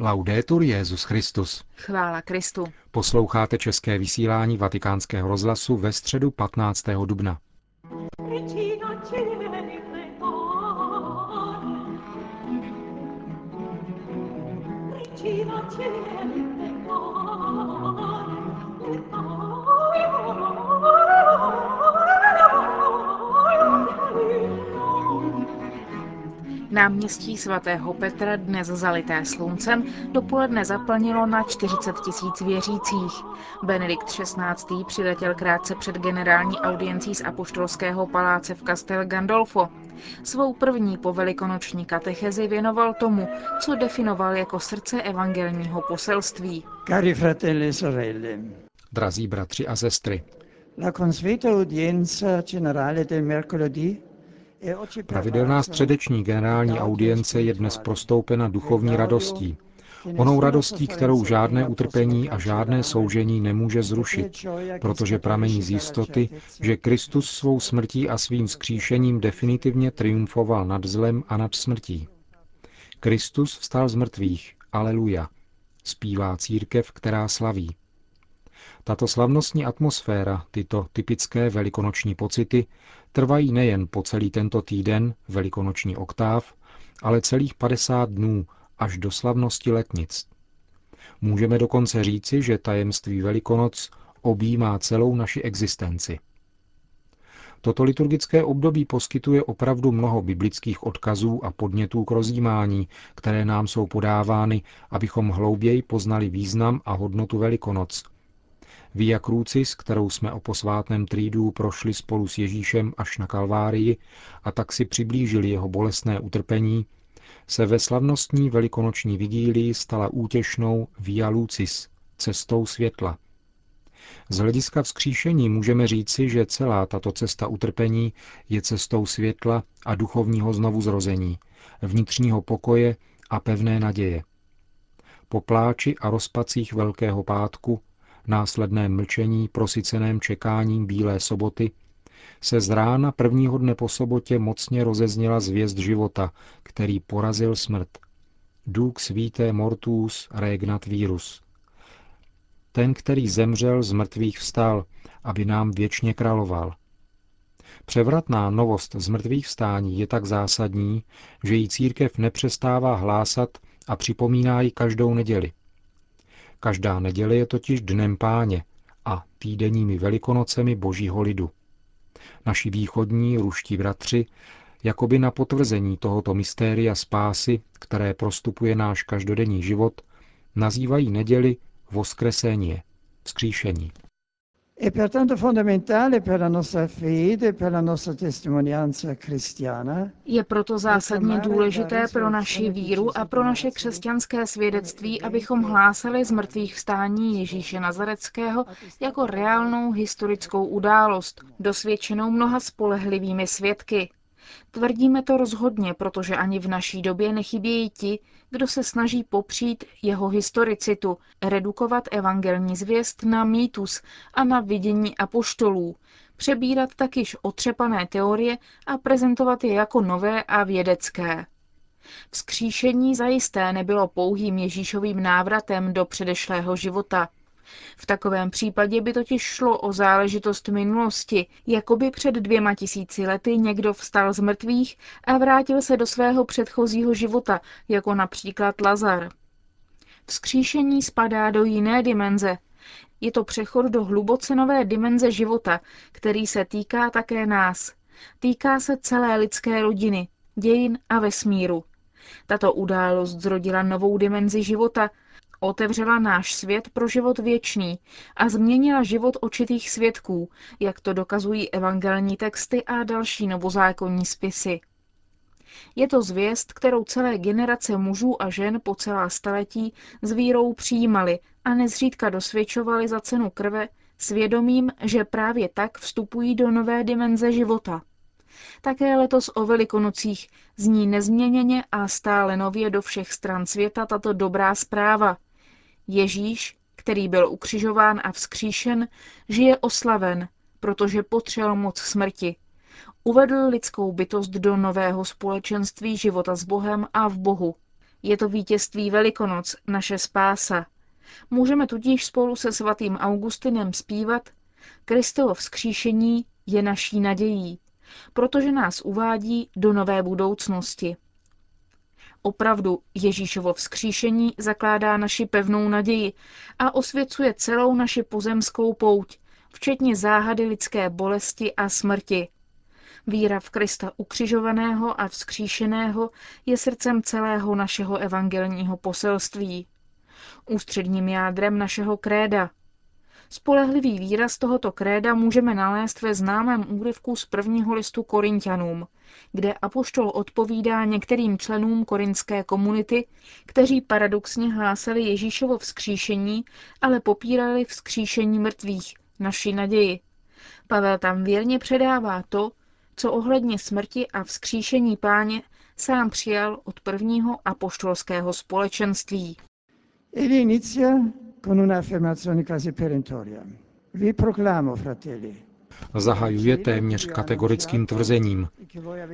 Laudetur Jezus Christus. Chvála Kristu. Posloucháte české vysílání Vatikánského rozhlasu ve středu 15. dubna. Náměstí svatého Petra dnes zalité sluncem dopoledne zaplnilo na 40 tisíc věřících. Benedikt XVI. přiletěl krátce před generální audiencí z Apoštolského paláce v Castel Gandolfo. Svou první povelikonoční katechezi věnoval tomu, co definoval jako srdce evangelního poselství. Cari fratelli e sorelle, Drazí bratři a sestry, la consueta udienza generale del mercoledì pravidelná středeční generální audience je dnes prostoupena duchovní radostí. Onou radostí, kterou žádné utrpení a žádné soužení nemůže zrušit, protože pramení z jistoty, že Kristus svou smrtí a svým skříšením definitivně triumfoval nad zlem a nad smrtí. Kristus vstal z mrtvých, aleluja, zpívá církev, která slaví. Tato slavnostní atmosféra, tyto typické velikonoční pocity, trvají nejen po celý tento týden, velikonoční oktáv, ale celých 50 dnů až do slavnosti letnic. Můžeme dokonce říci, že tajemství Velikonoc objímá celou naši existenci. Toto liturgické období poskytuje opravdu mnoho biblických odkazů a podnětů k rozjímání, které nám jsou podávány, abychom hlouběji poznali význam a hodnotu Velikonoc – Via Crucis, kterou jsme o posvátném trídu prošli spolu s Ježíšem až na Kalvárii a tak si přiblížili jeho bolestné utrpení, se ve slavnostní velikonoční vigílii stala útěšnou Via Lucis, cestou světla. Z hlediska vzkříšení můžeme říci, že celá tato cesta utrpení je cestou světla a duchovního znovuzrození, vnitřního pokoje a pevné naděje. Po pláči a rozpacích Velkého pátku následném mlčení prosyceném čekáním Bílé soboty, se z rána prvního dne po sobotě mocně rozezněla zvěst života, který porazil smrt. Dux vitae mortus regnat virus. Ten, který zemřel, z mrtvých vstal, aby nám věčně královal. Převratná novost z mrtvých vstání je tak zásadní, že ji církev nepřestává hlásat a připomíná ji každou neděli. Každá neděle je totiž dnem páně a týdenními velikonocemi božího lidu. Naši východní ruští bratři, jakoby na potvrzení tohoto mystéria spásy, které prostupuje náš každodenní život, nazývají neděli voskresenie, vzkříšení. È pertanto fondamentale per la nostra fede, per la nostra testimonianza cristiana. Je proto zásadně důležité pro naši víru a pro naše křesťanské svědectví, abychom hlásali z mrtvých vstání Ježíše Nazareckého jako reálnou historickou událost, dosvědčenou mnoha spolehlivými svědky. Tvrdíme to rozhodně, protože ani v naší době nechybějí ti, kdo se snaží popřít jeho historicitu, redukovat evangelní zvěst na mýtus a na vidění apoštolů, přebírat takyž otřepané teorie a prezentovat je jako nové a vědecké. Vzkříšení zajisté nebylo pouhým Ježíšovým návratem do předešlého života. V takovém případě by totiž šlo o záležitost minulosti, jako by před dvěma tisíci lety někdo vstal z mrtvých a vrátil se do svého předchozího života, jako například Lazar. Vzkříšení spadá do jiné dimenze. Je to přechod do hluboce nové dimenze života, který se týká také nás. Týká se celé lidské rodiny, dějin a vesmíru. Tato událost zrodila novou dimenzi života, Otevřela náš svět pro život věčný a změnila život očitých svědků, jak to dokazují evangelní texty a další novozákonní spisy. Je to zvěst, kterou celé generace mužů a žen po celá staletí s vírou přijímali a nezřídka dosvědčovali za cenu krve, svědomím, že právě tak vstupují do nové dimenze života. Také letos o Velikonocích zní nezměněně a stále nově do všech stran světa tato dobrá zpráva – Ježíš, který byl ukřižován a vzkříšen, žije oslaven, protože potřel moc smrti. Uvedl lidskou bytost do nového společenství života s Bohem a v Bohu. Je to vítězství Velikonoc, naše spása. Můžeme tudíž spolu se svatým Augustinem zpívat Kristovo vzkříšení je naší nadějí, protože nás uvádí do nové budoucnosti. Opravdu Ježíšovo vzkříšení zakládá naši pevnou naději a osvěcuje celou naši pozemskou pouť, včetně záhady lidské bolesti a smrti. Víra v Krista ukřižovaného a vzkříšeného je srdcem celého našeho evangelního poselství. Ústředním jádrem našeho kréda. Spolehlivý výraz tohoto kréda můžeme nalézt ve známém úryvku z prvního listu Korintianům, kde apoštol odpovídá některým členům korinské komunity, kteří paradoxně hlásali Ježíšovo vzkříšení, ale popírali vzkříšení mrtvých, naši naději. Pavel tam věrně předává to, co ohledně smrti a vzkříšení páně sám přijal od prvního apoštolského společenství. Con un'affermazione quasi perentoria. Vi proclamo, fratelli, Zahajuje téměř kategorickým tvrzením.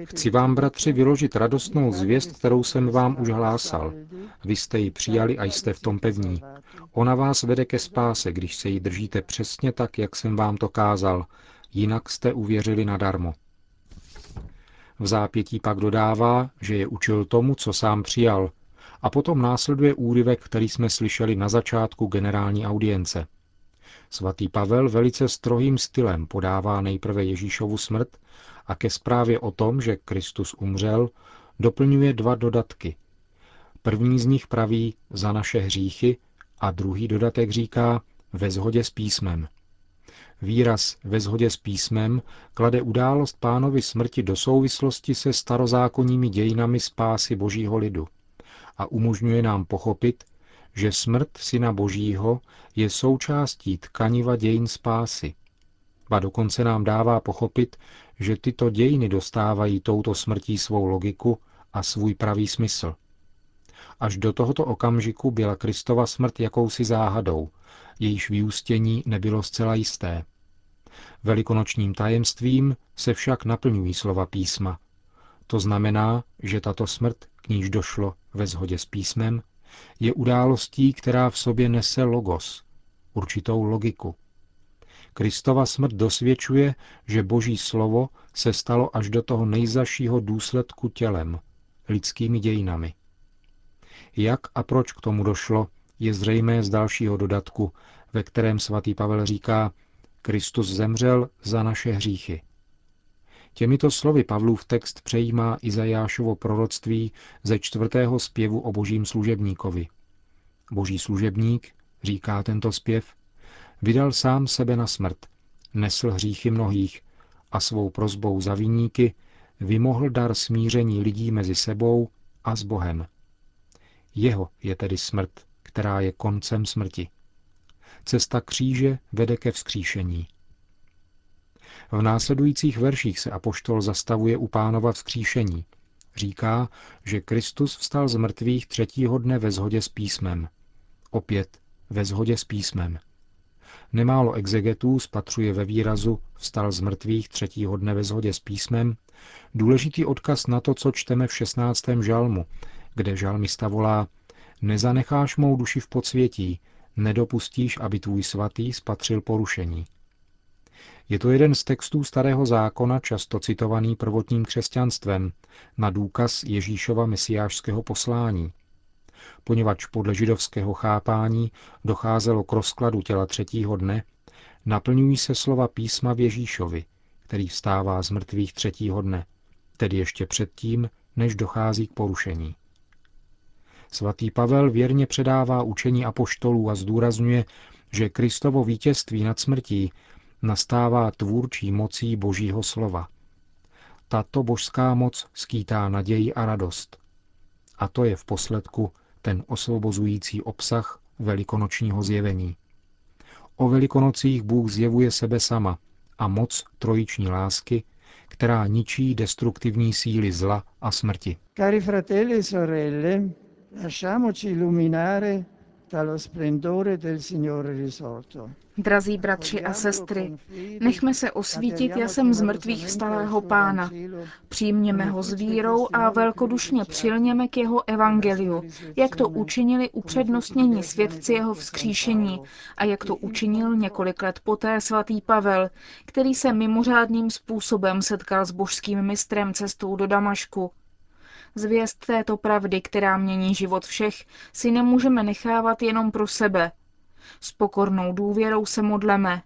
Chci vám, bratři, vyložit radostnou zvěst, kterou jsem vám už hlásal. Vy jste ji přijali a jste v tom pevní. Ona vás vede ke spáse, když se jí držíte přesně tak, jak jsem vám to kázal. Jinak jste uvěřili nadarmo. V zápětí pak dodává, že je učil tomu, co sám přijal, a potom následuje úryvek, který jsme slyšeli na začátku generální audience. Svatý Pavel velice strohým stylem podává nejprve Ježíšovu smrt a ke zprávě o tom, že Kristus umřel, doplňuje dva dodatky. První z nich praví za naše hříchy a druhý dodatek říká ve shodě s písmem. Výraz ve shodě s písmem klade událost pánovi smrti do souvislosti se starozákonními dějinami spásy božího lidu a umožňuje nám pochopit, že smrt Syna Božího je součástí tkaniva dějin spásy. Ba dokonce nám dává pochopit, že tyto dějiny dostávají touto smrtí svou logiku a svůj pravý smysl. Až do tohoto okamžiku byla Kristova smrt jakousi záhadou, jejíž vyústění nebylo zcela jisté. Velikonočním tajemstvím se však naplňují slova písma. To znamená, že tato smrt, k níž došlo ve shodě s písmem, je událostí, která v sobě nese logos, určitou logiku. Kristova smrt dosvědčuje, že Boží slovo se stalo až do toho nejzašího důsledku tělem, lidskými dějinami. Jak a proč k tomu došlo, je zřejmé z dalšího dodatku, ve kterém svatý Pavel říká, Kristus zemřel za naše hříchy. Těmito slovy Pavlův text přejímá Izajášovo proroctví ze čtvrtého zpěvu o božím služebníkovi. Boží služebník, říká tento zpěv, vydal sám sebe na smrt, nesl hříchy mnohých a svou prozbou za viníky vymohl dar smíření lidí mezi sebou a s Bohem. Jeho je tedy smrt, která je koncem smrti. Cesta kříže vede ke vzkříšení. V následujících verších se apoštol zastavuje u pánova vzkříšení. Říká, že Kristus vstal z mrtvých třetího dne ve shodě s písmem. Opět ve shodě s písmem. Nemálo exegetů spatřuje ve výrazu vstal z mrtvých třetího dne ve shodě s písmem důležitý odkaz na to, co čteme v 16. žalmu, kde žalmista volá Nezanecháš mou duši v podsvětí, nedopustíš, aby tvůj svatý spatřil porušení. Je to jeden z textů Starého zákona, často citovaný prvotním křesťanstvem, na důkaz Ježíšova mesiářského poslání. Poněvadž podle židovského chápání docházelo k rozkladu těla třetího dne, naplňují se slova písma v Ježíšovi, který vstává z mrtvých třetího dne, tedy ještě předtím, než dochází k porušení. Svatý Pavel věrně předává učení apoštolů a zdůrazňuje, že Kristovo vítězství nad smrtí nastává tvůrčí mocí Božího slova. Tato božská moc skýtá naději a radost. A to je v posledku ten osvobozující obsah velikonočního zjevení. O velikonocích Bůh zjevuje sebe sama a moc trojiční lásky, která ničí destruktivní síly zla a smrti. Cari fratelli e sorelle, lasciamoci illuminare dallo splendore del Signore risorto. Drazí bratři a sestry, nechme se osvítit jasem z mrtvých vstalého pána. Přijměme ho s vírou a velkodušně přilněme k jeho evangeliu, jak to učinili upřednostnění svědci jeho vzkříšení a jak to učinil několik let poté svatý Pavel, který se mimořádným způsobem setkal s božským mistrem cestou do Damašku. Zvěst této pravdy, která mění život všech, si nemůžeme nechávat jenom pro sebe – s pokornou důvěrou se modleme.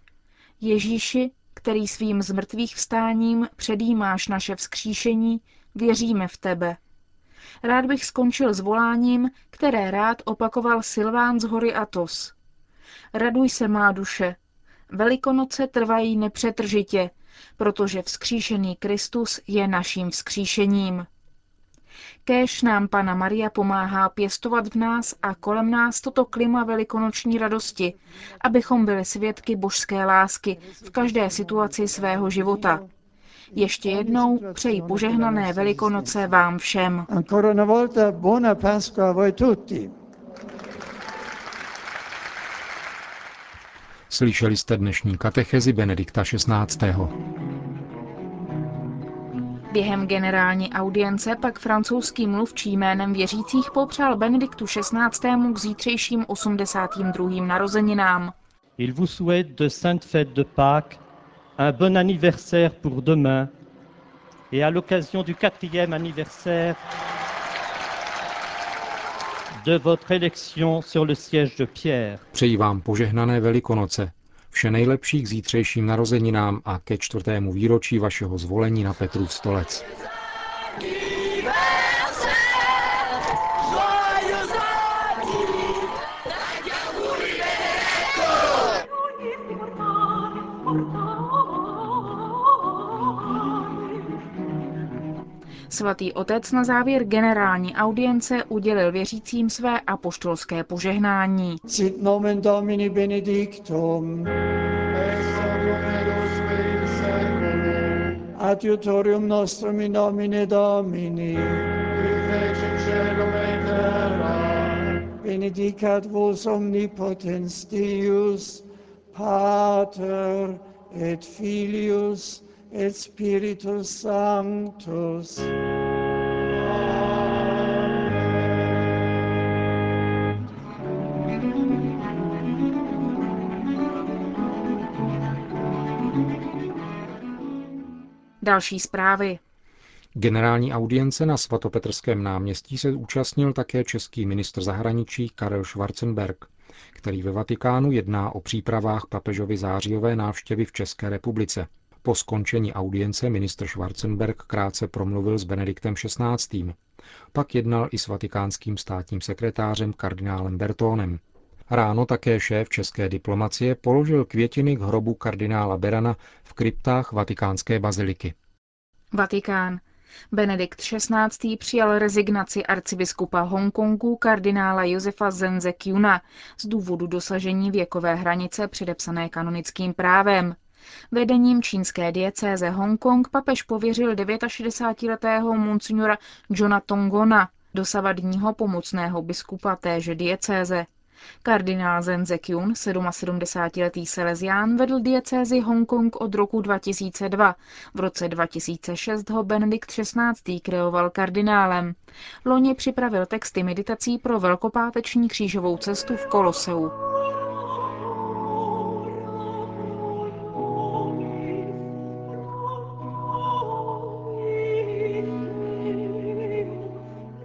Ježíši, který svým zmrtvých vstáním předjímáš naše vzkříšení, věříme v tebe. Rád bych skončil s voláním, které rád opakoval Silván z hory Atos. Raduj se, má duše. Velikonoce trvají nepřetržitě, protože vzkříšený Kristus je naším vzkříšením. Kéž nám Pana Maria pomáhá pěstovat v nás a kolem nás toto klima velikonoční radosti, abychom byli svědky božské lásky v každé situaci svého života. Ještě jednou přeji požehnané Velikonoce vám všem. Ancora una volta buona Pasqua a voi tutti. Slyšeli jste dnešní katechezi Benedikta XVI. Během generální audience pak francouzský mluvčí jménem věřících popřál Benediktu XVI. k zítřejším 82. narozeninám. Il vous souhaite de sainte fête de Pâques, un bon anniversaire pour demain, et à l'occasion du quatrième anniversaire de votre élection sur le siège de Pierre. Přeji vám požehnané Velikonoce, Vše nejlepší k zítřejším narozeninám a ke čtvrtému výročí vašeho zvolení na Petrův stolec. Svatý otec na závěr generální audience udělil věřícím své apoštolské požehnání. Sit nomen Domini benedictum. Adiutorium nostrum in nomine Domini. Benedicat vos omnipotens Deus, Pater et Filius et Spiritus Sanctus. Další zprávy. Generální audience na svatopetrském náměstí se účastnil také český ministr zahraničí Karel Schwarzenberg, který ve Vatikánu jedná o přípravách papežovy zářijové návštěvy v České republice. Po skončení audience ministr Schwarzenberg krátce promluvil s Benediktem XVI. Pak jednal i s vatikánským státním sekretářem kardinálem Bertónem. Ráno také šéf české diplomacie položil květiny k hrobu kardinála Berana v kryptách vatikánské baziliky. Vatikán. Benedikt XVI. přijal rezignaci arcibiskupa Hongkongu kardinála Josefa Zenze Kyuna z důvodu dosažení věkové hranice předepsané kanonickým právem. Vedením čínské diecéze Hongkong papež pověřil 69-letého monsignora Johna Tongona, dosavadního pomocného biskupa téže diecéze. Kardinál Zen Zekyun, 77-letý Salesián, vedl diecézi Hongkong od roku 2002. V roce 2006 ho Benedikt XVI. kreoval kardinálem. Loni připravil texty meditací pro velkopáteční křížovou cestu v Koloseu.